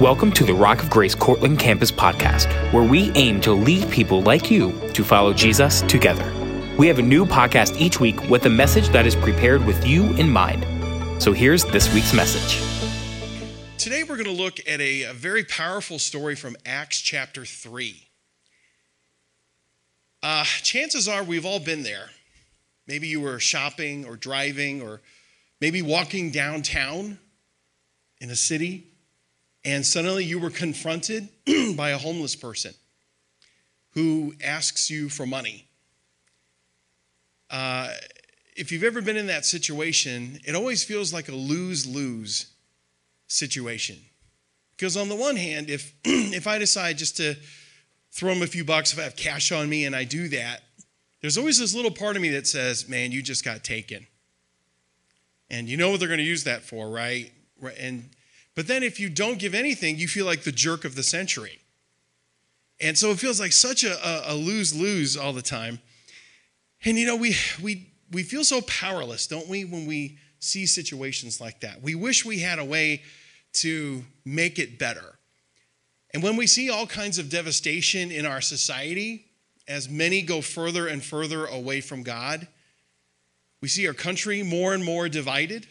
Welcome to the Rock of Grace Cortland Campus podcast, where we aim to lead people like you to follow Jesus together. We have a new podcast each week with a message that is prepared with you in mind. So here's this week's message. Today, we're going to look at a, a very powerful story from Acts chapter 3. Uh, chances are we've all been there. Maybe you were shopping or driving or maybe walking downtown in a city and suddenly you were confronted by a homeless person who asks you for money. Uh, if you've ever been in that situation, it always feels like a lose lose situation. Because on the one hand, if, if I decide just to throw them a few bucks, if I have cash on me and I do that, there's always this little part of me that says, man, you just got taken. And you know what they're going to use that for, right? And but then if you don't give anything, you feel like the jerk of the century. And so it feels like such a, a lose lose all the time. And you know, we, we, we feel so powerless, don't we, when we see situations like that? We wish we had a way to make it better. And when we see all kinds of devastation in our society, as many go further and further away from God, we see our country more and more divided.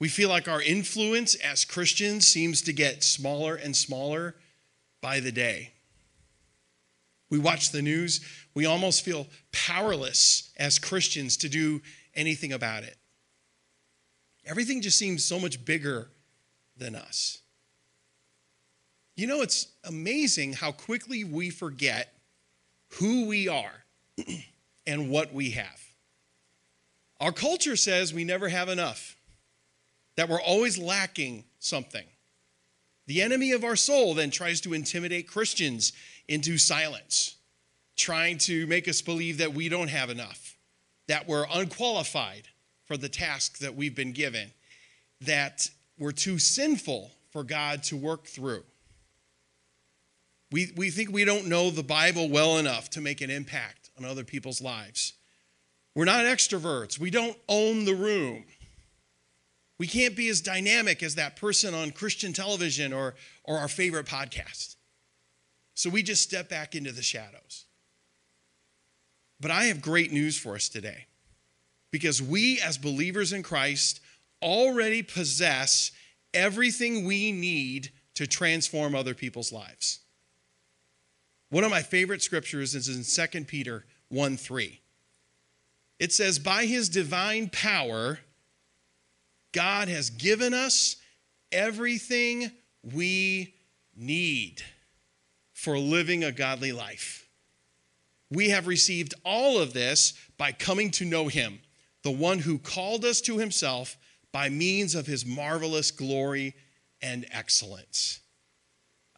We feel like our influence as Christians seems to get smaller and smaller by the day. We watch the news, we almost feel powerless as Christians to do anything about it. Everything just seems so much bigger than us. You know, it's amazing how quickly we forget who we are and what we have. Our culture says we never have enough that we're always lacking something. The enemy of our soul then tries to intimidate Christians into silence, trying to make us believe that we don't have enough, that we're unqualified for the task that we've been given, that we're too sinful for God to work through. We, we think we don't know the Bible well enough to make an impact on other people's lives. We're not extroverts. We don't own the room. We can't be as dynamic as that person on Christian television or, or our favorite podcast. So we just step back into the shadows. But I have great news for us today because we, as believers in Christ, already possess everything we need to transform other people's lives. One of my favorite scriptures is in 2 Peter 1 3. It says, By his divine power, God has given us everything we need for living a godly life. We have received all of this by coming to know Him, the one who called us to Himself by means of His marvelous glory and excellence.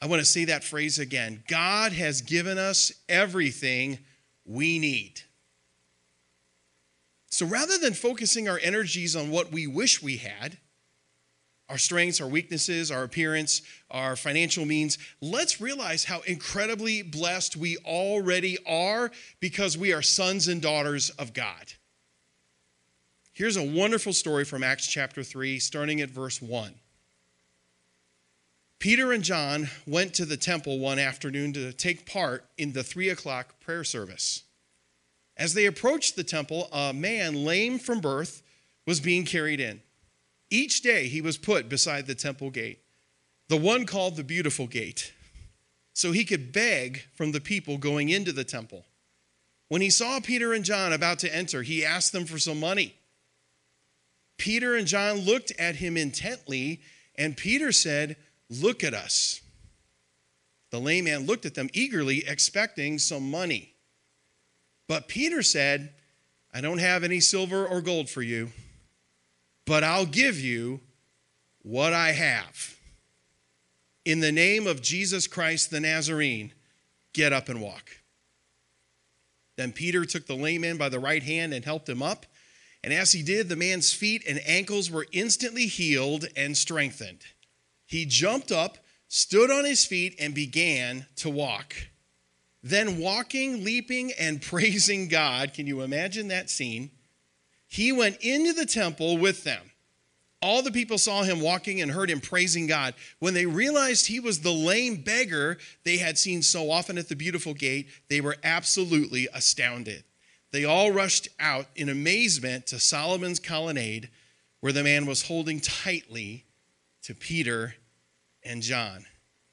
I want to say that phrase again God has given us everything we need. So rather than focusing our energies on what we wish we had, our strengths, our weaknesses, our appearance, our financial means, let's realize how incredibly blessed we already are because we are sons and daughters of God. Here's a wonderful story from Acts chapter 3, starting at verse 1. Peter and John went to the temple one afternoon to take part in the three o'clock prayer service. As they approached the temple, a man lame from birth was being carried in. Each day he was put beside the temple gate, the one called the Beautiful Gate, so he could beg from the people going into the temple. When he saw Peter and John about to enter, he asked them for some money. Peter and John looked at him intently, and Peter said, Look at us. The lame man looked at them eagerly, expecting some money. But Peter said, I don't have any silver or gold for you, but I'll give you what I have. In the name of Jesus Christ the Nazarene, get up and walk. Then Peter took the lame man by the right hand and helped him up. And as he did, the man's feet and ankles were instantly healed and strengthened. He jumped up, stood on his feet, and began to walk. Then, walking, leaping, and praising God, can you imagine that scene? He went into the temple with them. All the people saw him walking and heard him praising God. When they realized he was the lame beggar they had seen so often at the beautiful gate, they were absolutely astounded. They all rushed out in amazement to Solomon's colonnade, where the man was holding tightly to Peter and John.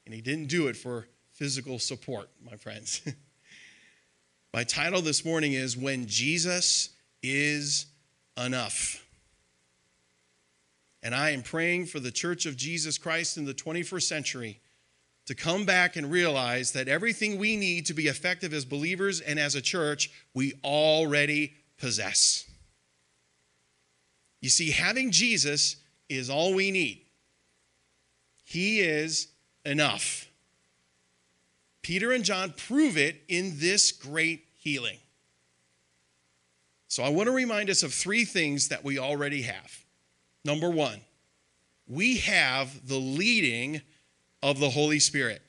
And he didn't do it for physical support, my friends. my title this morning is When Jesus is Enough. And I am praying for the Church of Jesus Christ in the 21st century to come back and realize that everything we need to be effective as believers and as a church, we already possess. You see, having Jesus is all we need. He is enough. Peter and John prove it in this great healing. So I want to remind us of three things that we already have. Number one, we have the leading of the Holy Spirit.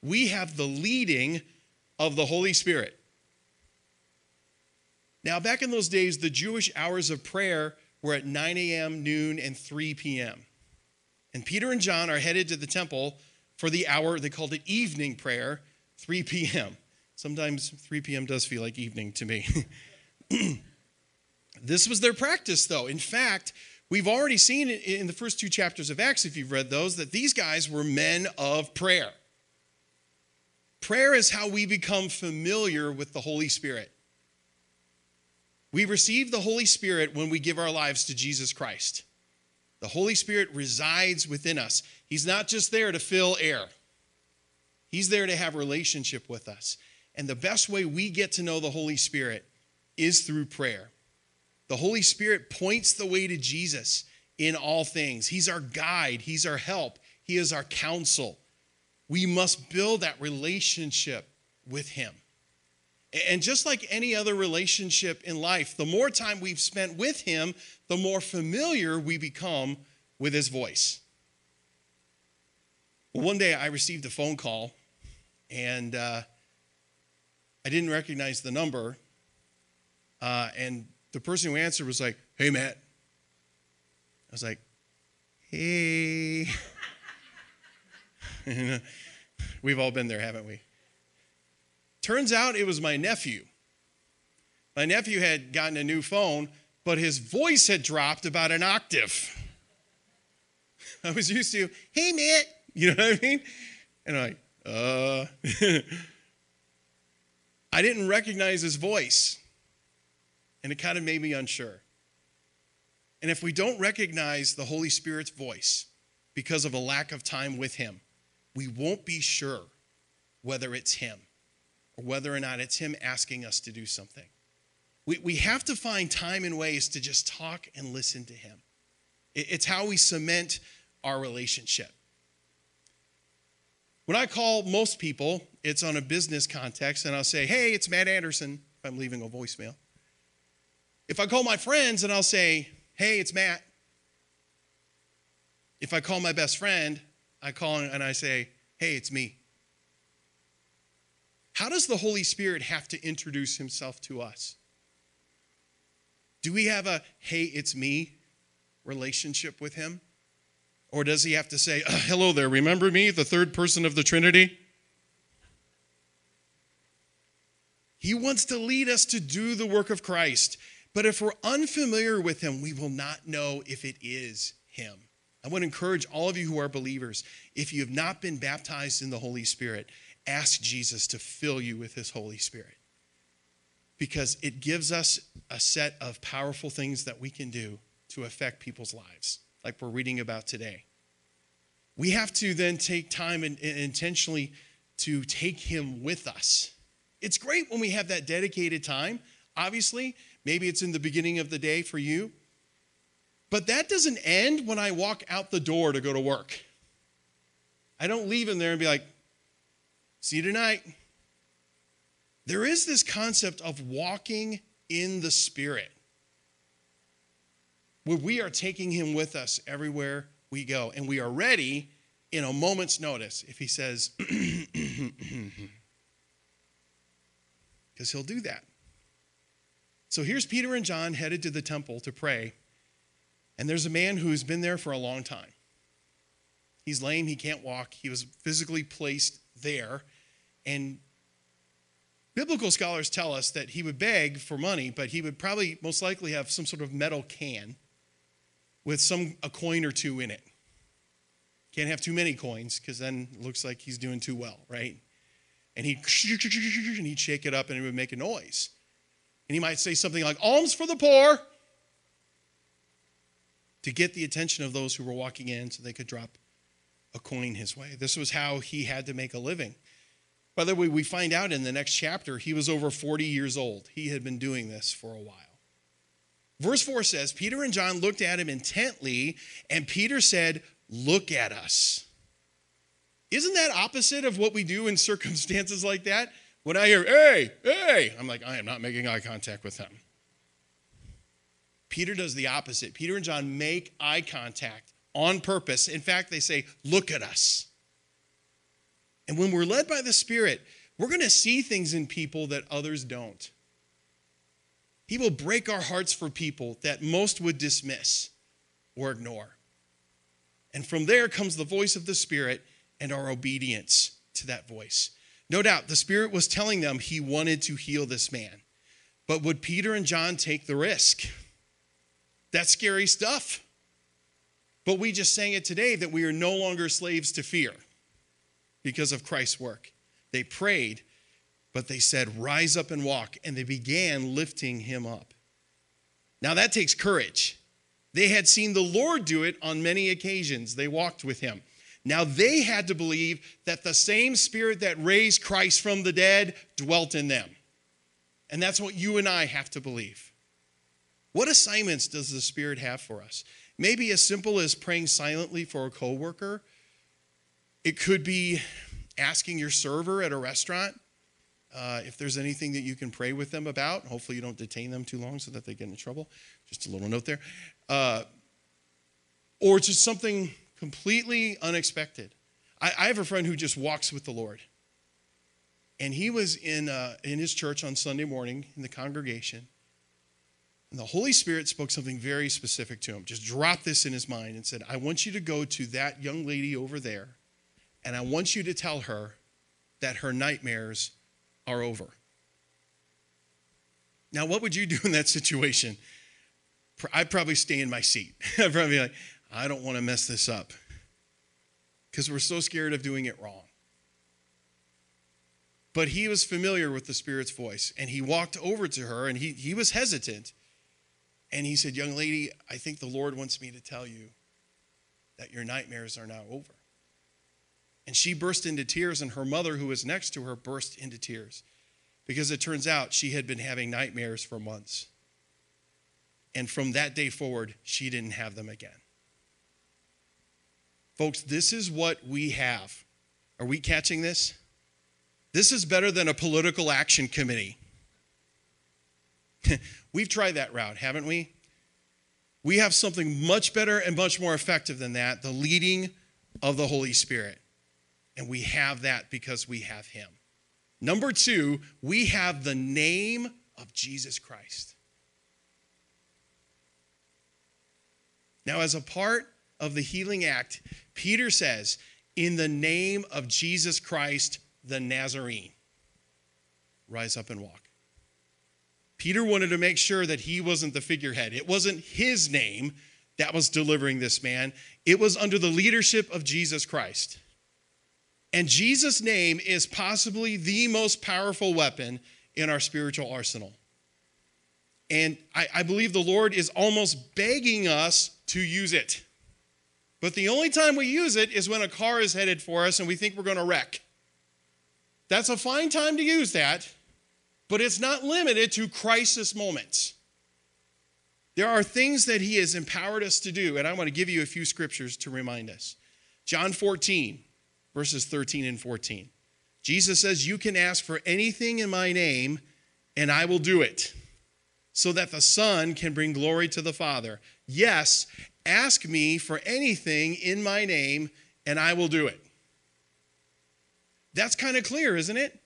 We have the leading of the Holy Spirit. Now, back in those days, the Jewish hours of prayer were at 9 a.m., noon, and 3 p.m. And Peter and John are headed to the temple for the hour, they called it evening prayer, 3 p.m. Sometimes 3 p.m. does feel like evening to me. this was their practice, though. In fact, we've already seen in the first two chapters of Acts, if you've read those, that these guys were men of prayer. Prayer is how we become familiar with the Holy Spirit. We receive the Holy Spirit when we give our lives to Jesus Christ. The Holy Spirit resides within us. He's not just there to fill air, He's there to have relationship with us. And the best way we get to know the Holy Spirit is through prayer. The Holy Spirit points the way to Jesus in all things. He's our guide, He's our help, He is our counsel. We must build that relationship with Him. And just like any other relationship in life, the more time we've spent with Him, the more familiar we become with His voice. Well, one day I received a phone call, and uh, I didn't recognize the number. Uh, and the person who answered was like, Hey, Matt. I was like, Hey. We've all been there, haven't we? Turns out it was my nephew. My nephew had gotten a new phone, but his voice had dropped about an octave. I was used to, hey, Matt, you know what I mean? And I'm like, uh. I didn't recognize his voice, and it kind of made me unsure. And if we don't recognize the Holy Spirit's voice because of a lack of time with him, we won't be sure whether it's him or whether or not it's him asking us to do something. We, we have to find time and ways to just talk and listen to him. It, it's how we cement our relationship. When I call most people, it's on a business context, and I'll say, Hey, it's Matt Anderson, if I'm leaving a voicemail. If I call my friends and I'll say, Hey, it's Matt. If I call my best friend, I call and I say, Hey, it's me. How does the Holy Spirit have to introduce himself to us? Do we have a, Hey, it's me relationship with him? Or does he have to say, uh, Hello there, remember me, the third person of the Trinity? He wants to lead us to do the work of Christ. But if we're unfamiliar with him, we will not know if it is him. I want to encourage all of you who are believers if you have not been baptized in the Holy Spirit, ask Jesus to fill you with his Holy Spirit. Because it gives us a set of powerful things that we can do to affect people's lives like we're reading about today. We have to then take time and, and intentionally to take him with us. It's great when we have that dedicated time. Obviously, maybe it's in the beginning of the day for you. But that doesn't end when I walk out the door to go to work. I don't leave him there and be like, see you tonight. There is this concept of walking in the Spirit where we are taking him with us everywhere we go. And we are ready in a moment's notice if he says, because he'll do that. So here's Peter and John headed to the temple to pray. And there's a man who's been there for a long time. He's lame, he can't walk. He was physically placed there. And biblical scholars tell us that he would beg for money, but he would probably most likely have some sort of metal can with some a coin or two in it. Can't have too many coins because then it looks like he's doing too well, right? And he'd, and he'd shake it up and it would make a noise. And he might say something like, alms for the poor, to get the attention of those who were walking in so they could drop a coin his way. This was how he had to make a living. By the way, we find out in the next chapter, he was over 40 years old. He had been doing this for a while. Verse 4 says, Peter and John looked at him intently, and Peter said, Look at us. Isn't that opposite of what we do in circumstances like that? When I hear, hey, hey, I'm like, I am not making eye contact with him. Peter does the opposite. Peter and John make eye contact on purpose. In fact, they say, Look at us. And when we're led by the Spirit, we're going to see things in people that others don't. He will break our hearts for people that most would dismiss or ignore. And from there comes the voice of the Spirit and our obedience to that voice. No doubt, the Spirit was telling them he wanted to heal this man. But would Peter and John take the risk? That's scary stuff. But we just sang it today that we are no longer slaves to fear because of Christ's work. They prayed, but they said, Rise up and walk. And they began lifting him up. Now that takes courage. They had seen the Lord do it on many occasions, they walked with him. Now they had to believe that the same spirit that raised Christ from the dead dwelt in them. And that's what you and I have to believe. What assignments does the Spirit have for us? Maybe as simple as praying silently for a coworker. It could be asking your server at a restaurant uh, if there's anything that you can pray with them about. Hopefully, you don't detain them too long so that they get into trouble. Just a little note there. Uh, or just something completely unexpected. I, I, have a friend who just walks with the Lord. And he was in, uh, in his church on Sunday morning in the congregation. And the Holy Spirit spoke something very specific to him, just dropped this in his mind and said, I want you to go to that young lady over there, and I want you to tell her that her nightmares are over. Now, what would you do in that situation? I'd probably stay in my seat. I'd probably be like, I don't want to mess this up because we're so scared of doing it wrong. But he was familiar with the Spirit's voice and he walked over to her and he, he was hesitant. And he said, Young lady, I think the Lord wants me to tell you that your nightmares are now over. And she burst into tears, and her mother, who was next to her, burst into tears because it turns out she had been having nightmares for months. And from that day forward, she didn't have them again. Folks, this is what we have. Are we catching this? This is better than a political action committee. We've tried that route, haven't we? We have something much better and much more effective than that the leading of the Holy Spirit. And we have that because we have Him. Number two, we have the name of Jesus Christ. Now, as a part of the healing act, Peter says, In the name of Jesus Christ the Nazarene, rise up and walk. Peter wanted to make sure that he wasn't the figurehead. It wasn't his name that was delivering this man, it was under the leadership of Jesus Christ. And Jesus' name is possibly the most powerful weapon in our spiritual arsenal. And I, I, believe the Lord is almost begging us to use it. But the only time we use it is when a car is headed for us and we think we're going to wreck. That's a fine time to use that but it's not limited to crisis moments. There are things that he has empowered us to do, and I want to give you a few scriptures to remind us. John 14, verses 13 and 14. Jesus says, You can ask for anything in my name, and I will do it, so that the Son can bring glory to the Father. Yes, ask me for anything in my name, and I will do it. That's kind of clear, isn't it?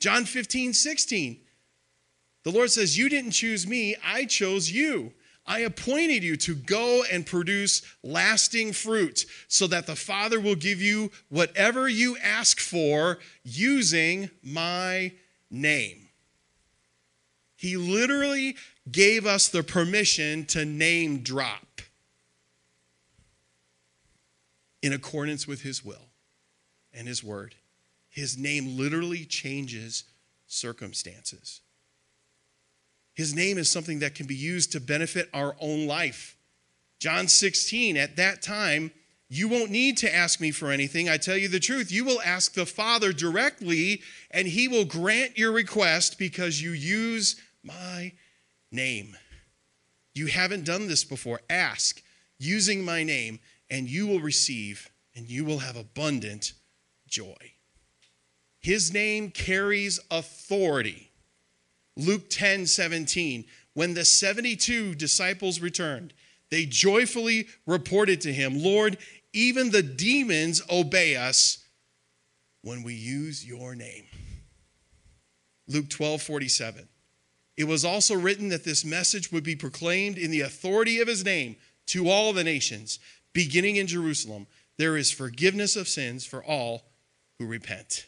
John 15, 16. The Lord says, You didn't choose me, I chose you. I appointed you to go and produce lasting fruit so that the Father will give you whatever you ask for using my name. He literally gave us the permission to name drop in accordance with his will and his word. His name literally changes circumstances. His name is something that can be used to benefit our own life. John 16, at that time, you won't need to ask me for anything. I tell you the truth. You will ask the Father directly, and he will grant your request because you use my name. You haven't done this before. Ask using my name, and you will receive, and you will have abundant joy. His name carries authority. Luke 10 17. When the 72 disciples returned, they joyfully reported to him, Lord, even the demons obey us when we use your name. Luke 12 47. It was also written that this message would be proclaimed in the authority of his name to all the nations, beginning in Jerusalem. There is forgiveness of sins for all who repent.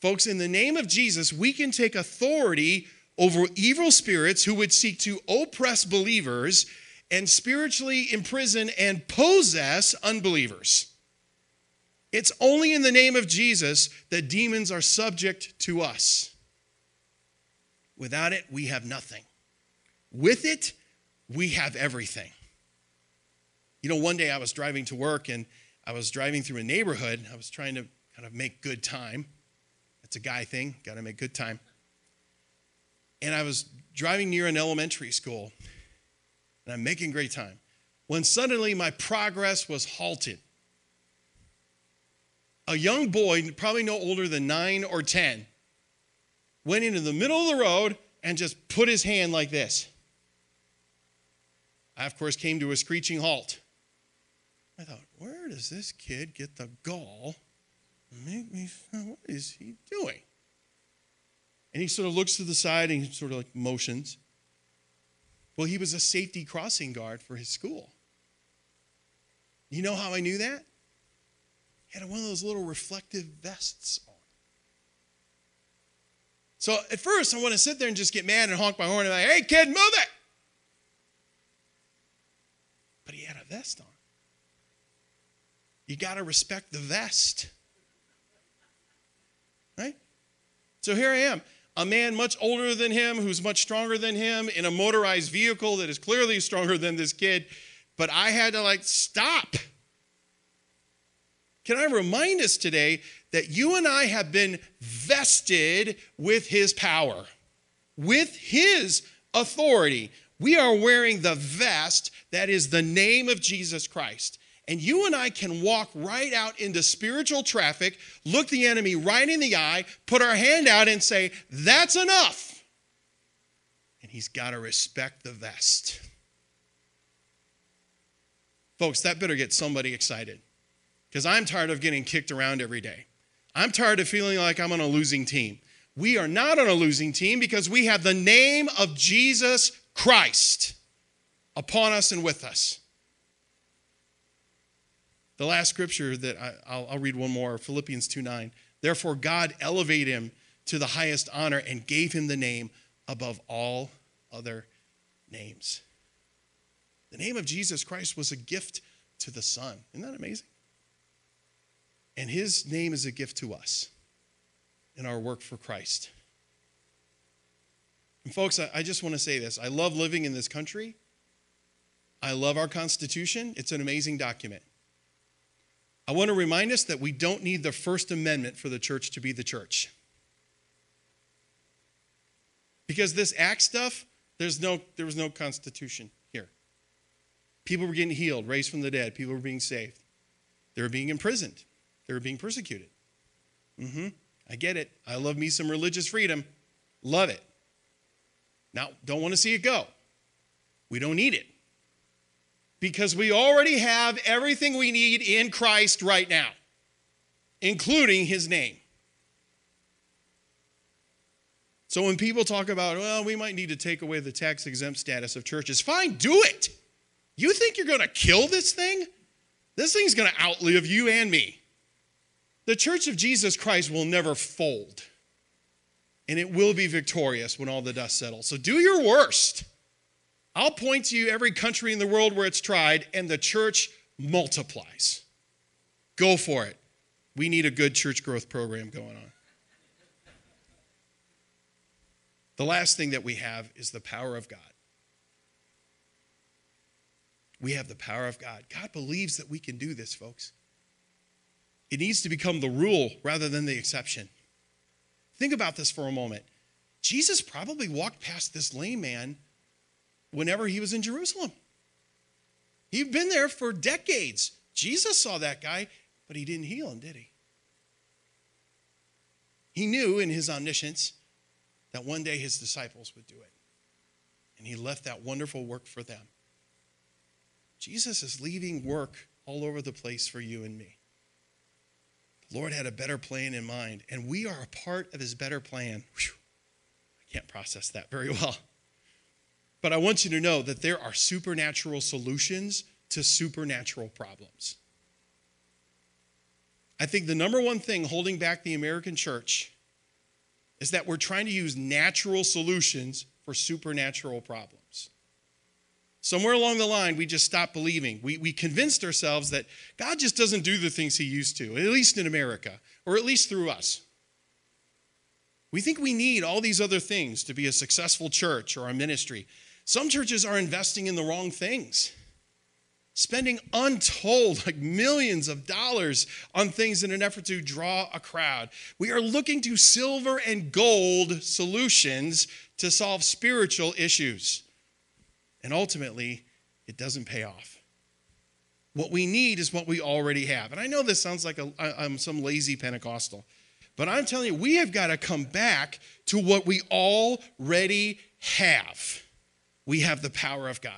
Folks, in the name of Jesus, we can take authority over evil spirits who would seek to oppress believers and spiritually imprison and possess unbelievers. It's only in the name of Jesus that demons are subject to us. Without it, we have nothing. With it, we have everything. You know, one day I was driving to work and I was driving through a neighborhood. I was trying to kind of make good time. It's a guy thing, got to make good time. And I was driving near an elementary school and I'm making great time when suddenly my progress was halted. A young boy, probably no older than nine or 10, went into the middle of the road and just put his hand like this. I, of course, came to a screeching halt. I thought, where does this kid get the gall make me, what is he doing? And he sort of looks to the side and he sort of like motions. Well, he was a safety crossing guard for his school. You know how I knew that? He had one of those little reflective vests on. so at first, I want to sit there and just get mad and honk my horn and like, hey, kid, move it. But he had a vest on. You got to respect the vest. Right? So here I am, a man much older than him, who's much stronger than him, in a motorized vehicle that is clearly stronger than this kid. But I had to like stop. Can I remind us today that you and I have been vested with his power, with his authority. We are wearing the vest that is the name of Jesus Christ. And you and I can walk right out into spiritual traffic, look the enemy right in the eye, put our hand out and say, That's enough. And he's got to respect the vest. Folks, that better get somebody excited because I'm tired of getting kicked around every day. I'm tired of feeling like I'm on a losing team. We are not on a losing team because we have the name of Jesus Christ upon us and with us. The last scripture that I, will read one more Philippians 2 9. Therefore, God elevated him to the highest honor and gave him the name above all other names. The name of Jesus Christ was a gift to the Son. Isn't that amazing? And his name is a gift to us in our work for Christ. And folks, I, I just want to say this I love living in this country. I love our Constitution. It's an amazing document. I want to remind us that we don't need the First Amendment for the church to be the church. Because this act stuff, there's no, there was no Constitution here. People were getting healed, raised from the dead, people were being saved, they were being imprisoned. They were being persecuted. Mm-hmm. I get it. I love me some religious freedom. Love it. Now, don't want to see it go. We don't need it. Because we already have everything we need in Christ right now, including his name. So when people talk about, well, we might need to take away the tax exempt status of churches, fine, do it. You think you're going to kill this thing? This thing's going to outlive you and me. The church of Jesus Christ will never fold, and it will be victorious when all the dust settles. So do your worst. I'll point to you every country in the world where it's tried, and the church multiplies. Go for it. We need a good church growth program going on. The last thing that we have is the power of God. We have the power of God. God believes that we can do this, folks. It needs to become the rule rather than the exception. Think about this for a moment. Jesus probably walked past this lame man whenever he was in Jerusalem. He'd been there for decades. Jesus saw that guy, but he didn't heal him, did he? He knew in his omniscience that one day his disciples would do it. And he left that wonderful work for them. Jesus is leaving work all over the place for you and me. The Lord had a better plan in mind, and we are a part of his better plan. Whew. I can't process that very well. But I want you to know that there are supernatural solutions to supernatural problems. I think the number one thing holding back the American church is that we're trying to use natural solutions for supernatural problems. Somewhere along the line, we just stopped believing. We, we convinced ourselves that God just doesn't do the things he used to, at least in America, or at least through us. We think we need all these other things to be a successful church or a ministry. Some churches are investing in the wrong things spending untold, like millions of dollars on things in an effort to draw a crowd. We are looking to silver and gold solutions to solve spiritual issues. And ultimately, it doesn't pay off. What we need is what we already have. And I know this sounds like a, I'm some lazy Pentecostal, but I'm telling you, we have got to come back to what we already have. We have the power of God.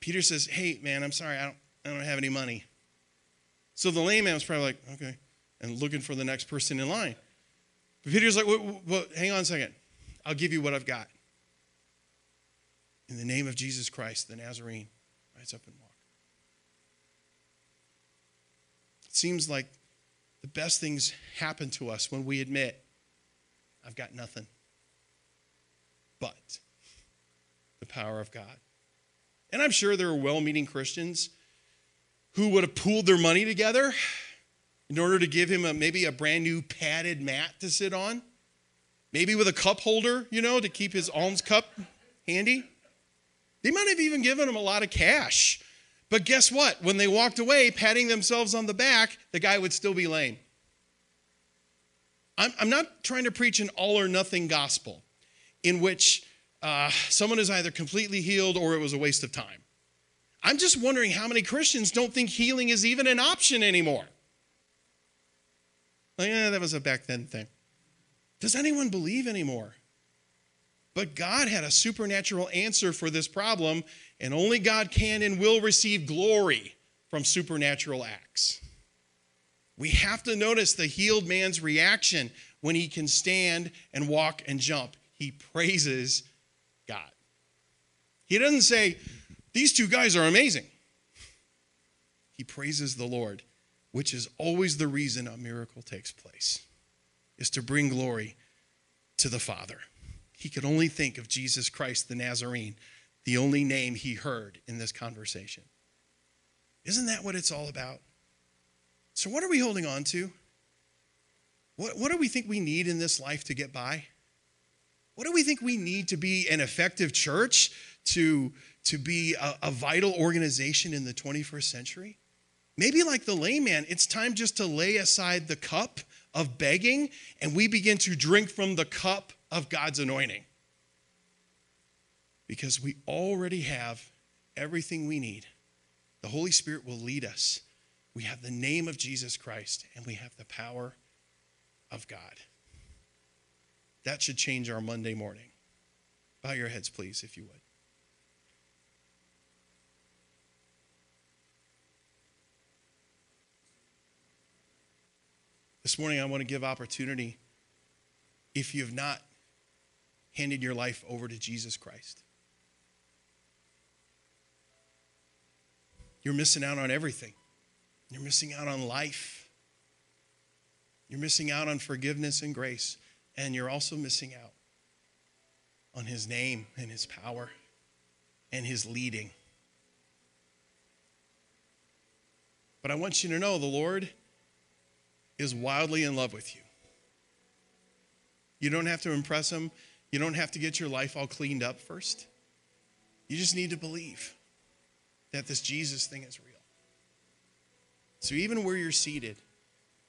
Peter says, Hey, man, I'm sorry, I don't, I don't have any money. So the lame man was probably like, Okay, and looking for the next person in line. But Peter's like, well, Hang on a second. I'll give you what I've got. In the name of Jesus Christ, the Nazarene, rise up and walk. It seems like the best things happen to us when we admit, I've got nothing but power of God. And I'm sure there are well meaning Christians who would have pooled their money together in order to give him a, maybe a brand new padded mat to sit on, maybe with a cup holder, you know, to keep his alms cup handy. They might have even given him a lot of cash. But guess what? When they walked away, patting themselves on the back, the guy would still be lame. I'm, I'm not trying to preach an all or nothing gospel in which uh, someone is either completely healed or it was a waste of time. I'm just wondering how many Christians don't think healing is even an option anymore. Like, yeah, that was a back then thing. Does anyone believe anymore? But God had a supernatural answer for this problem, and only God can and will receive glory from supernatural acts. We have to notice the healed man's reaction when he can stand and walk and jump. He praises. He doesn't say, These two guys are amazing. He praises the Lord, which is always the reason a miracle takes place, is to bring glory to the Father. He could only think of Jesus Christ the Nazarene, the only name he heard in this conversation. Isn't that what it's all about? So, what are we holding on to? What, what do we think we need in this life to get by? What do we think we need to be an effective church, to, to be a, a vital organization in the 21st century? Maybe like the layman, it's time just to lay aside the cup of begging and we begin to drink from the cup of God's anointing. Because we already have everything we need. The Holy Spirit will lead us. We have the name of Jesus Christ and we have the power of God. That should change our Monday morning. Bow your heads, please, if you would. This morning, I want to give opportunity if you have not handed your life over to Jesus Christ. You're missing out on everything. You're missing out on life. You're missing out on forgiveness and grace. And you're also missing out on his name and his power and his leading. But I want you to know the Lord is wildly in love with you. You don't have to impress him. You don't have to get your life all cleaned up first. You just need to believe that this Jesus thing is real. So even where you're seated,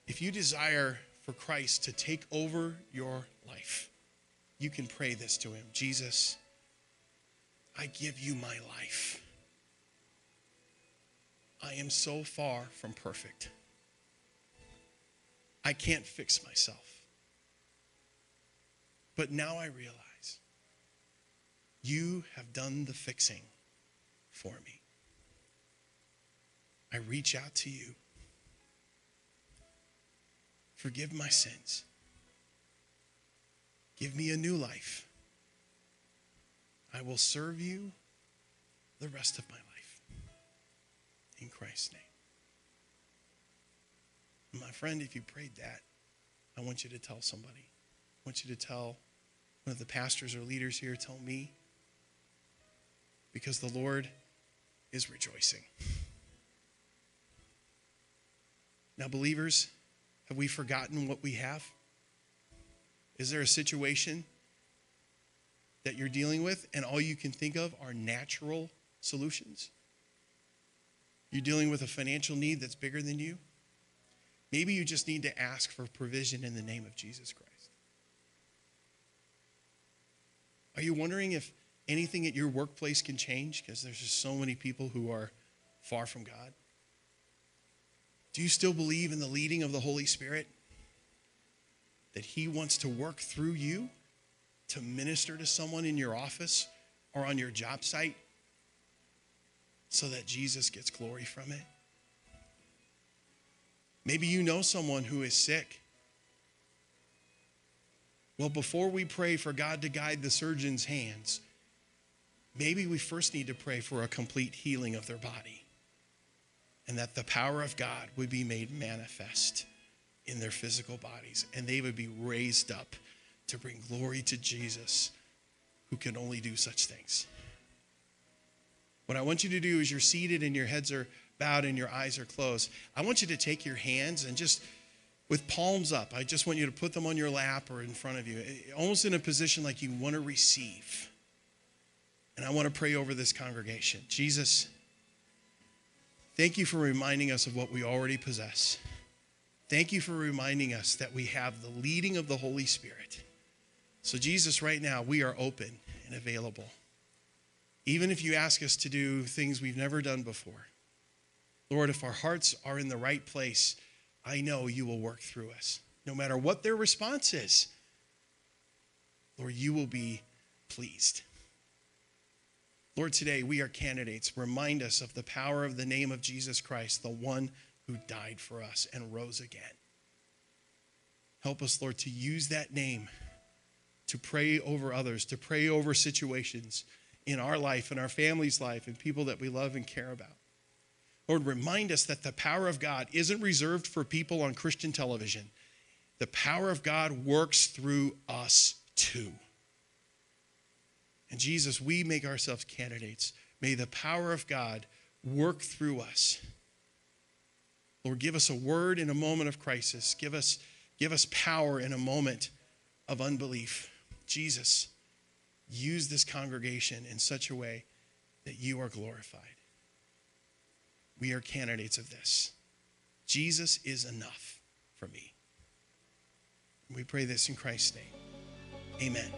if you desire for Christ to take over your life, you can pray this to him Jesus, I give you my life. I am so far from perfect. I can't fix myself. But now I realize you have done the fixing for me. I reach out to you. Forgive my sins. Give me a new life. I will serve you the rest of my life. In Christ's name. My friend, if you prayed that, I want you to tell somebody. I want you to tell one of the pastors or leaders here, tell me, because the Lord is rejoicing. Now, believers, have we forgotten what we have? Is there a situation that you're dealing with and all you can think of are natural solutions? You're dealing with a financial need that's bigger than you? Maybe you just need to ask for provision in the name of Jesus Christ. Are you wondering if anything at your workplace can change because there's just so many people who are far from God? Do you still believe in the leading of the Holy Spirit? That He wants to work through you to minister to someone in your office or on your job site so that Jesus gets glory from it? Maybe you know someone who is sick. Well, before we pray for God to guide the surgeon's hands, maybe we first need to pray for a complete healing of their body and that the power of God would be made manifest in their physical bodies and they would be raised up to bring glory to Jesus who can only do such things. What I want you to do is you're seated and your heads are bowed and your eyes are closed. I want you to take your hands and just with palms up, I just want you to put them on your lap or in front of you, eh, almost in a position like you want to receive. And I want to pray over this congregation. Jesus, Thank you for reminding us of what we already possess. Thank you for reminding us that we have the leading of the Holy Spirit. So, Jesus, right now, we are open and available. Even if you ask us to do things we've never done before. Lord, if our hearts are in the right place, I know you will work through us. No matter what their response is, Lord, you will be pleased. Lord, today we are candidates. Remind us of the power of the name of Jesus Christ, the one who died for us and rose again. Help us, Lord, to use that name to pray over others, to pray over situations in our life, in our family's life, and people that we love and care about. Lord, remind us that the power of God isn't reserved for people on Christian television. The power of God works through us too. And Jesus, we make ourselves candidates. May the power of God work through us. Lord, give us a word in a moment of crisis. Give us, give us power in a moment of unbelief. Jesus, use this congregation in such a way that you are glorified. We are candidates of this. Jesus is enough for me. We pray this in Christ's name. Amen.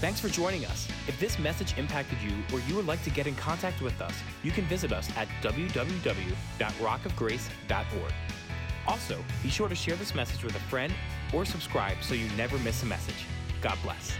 Thanks for joining us. If this message impacted you or you would like to get in contact with us, you can visit us at www.rockofgrace.org. Also, be sure to share this message with a friend or subscribe so you never miss a message. God bless.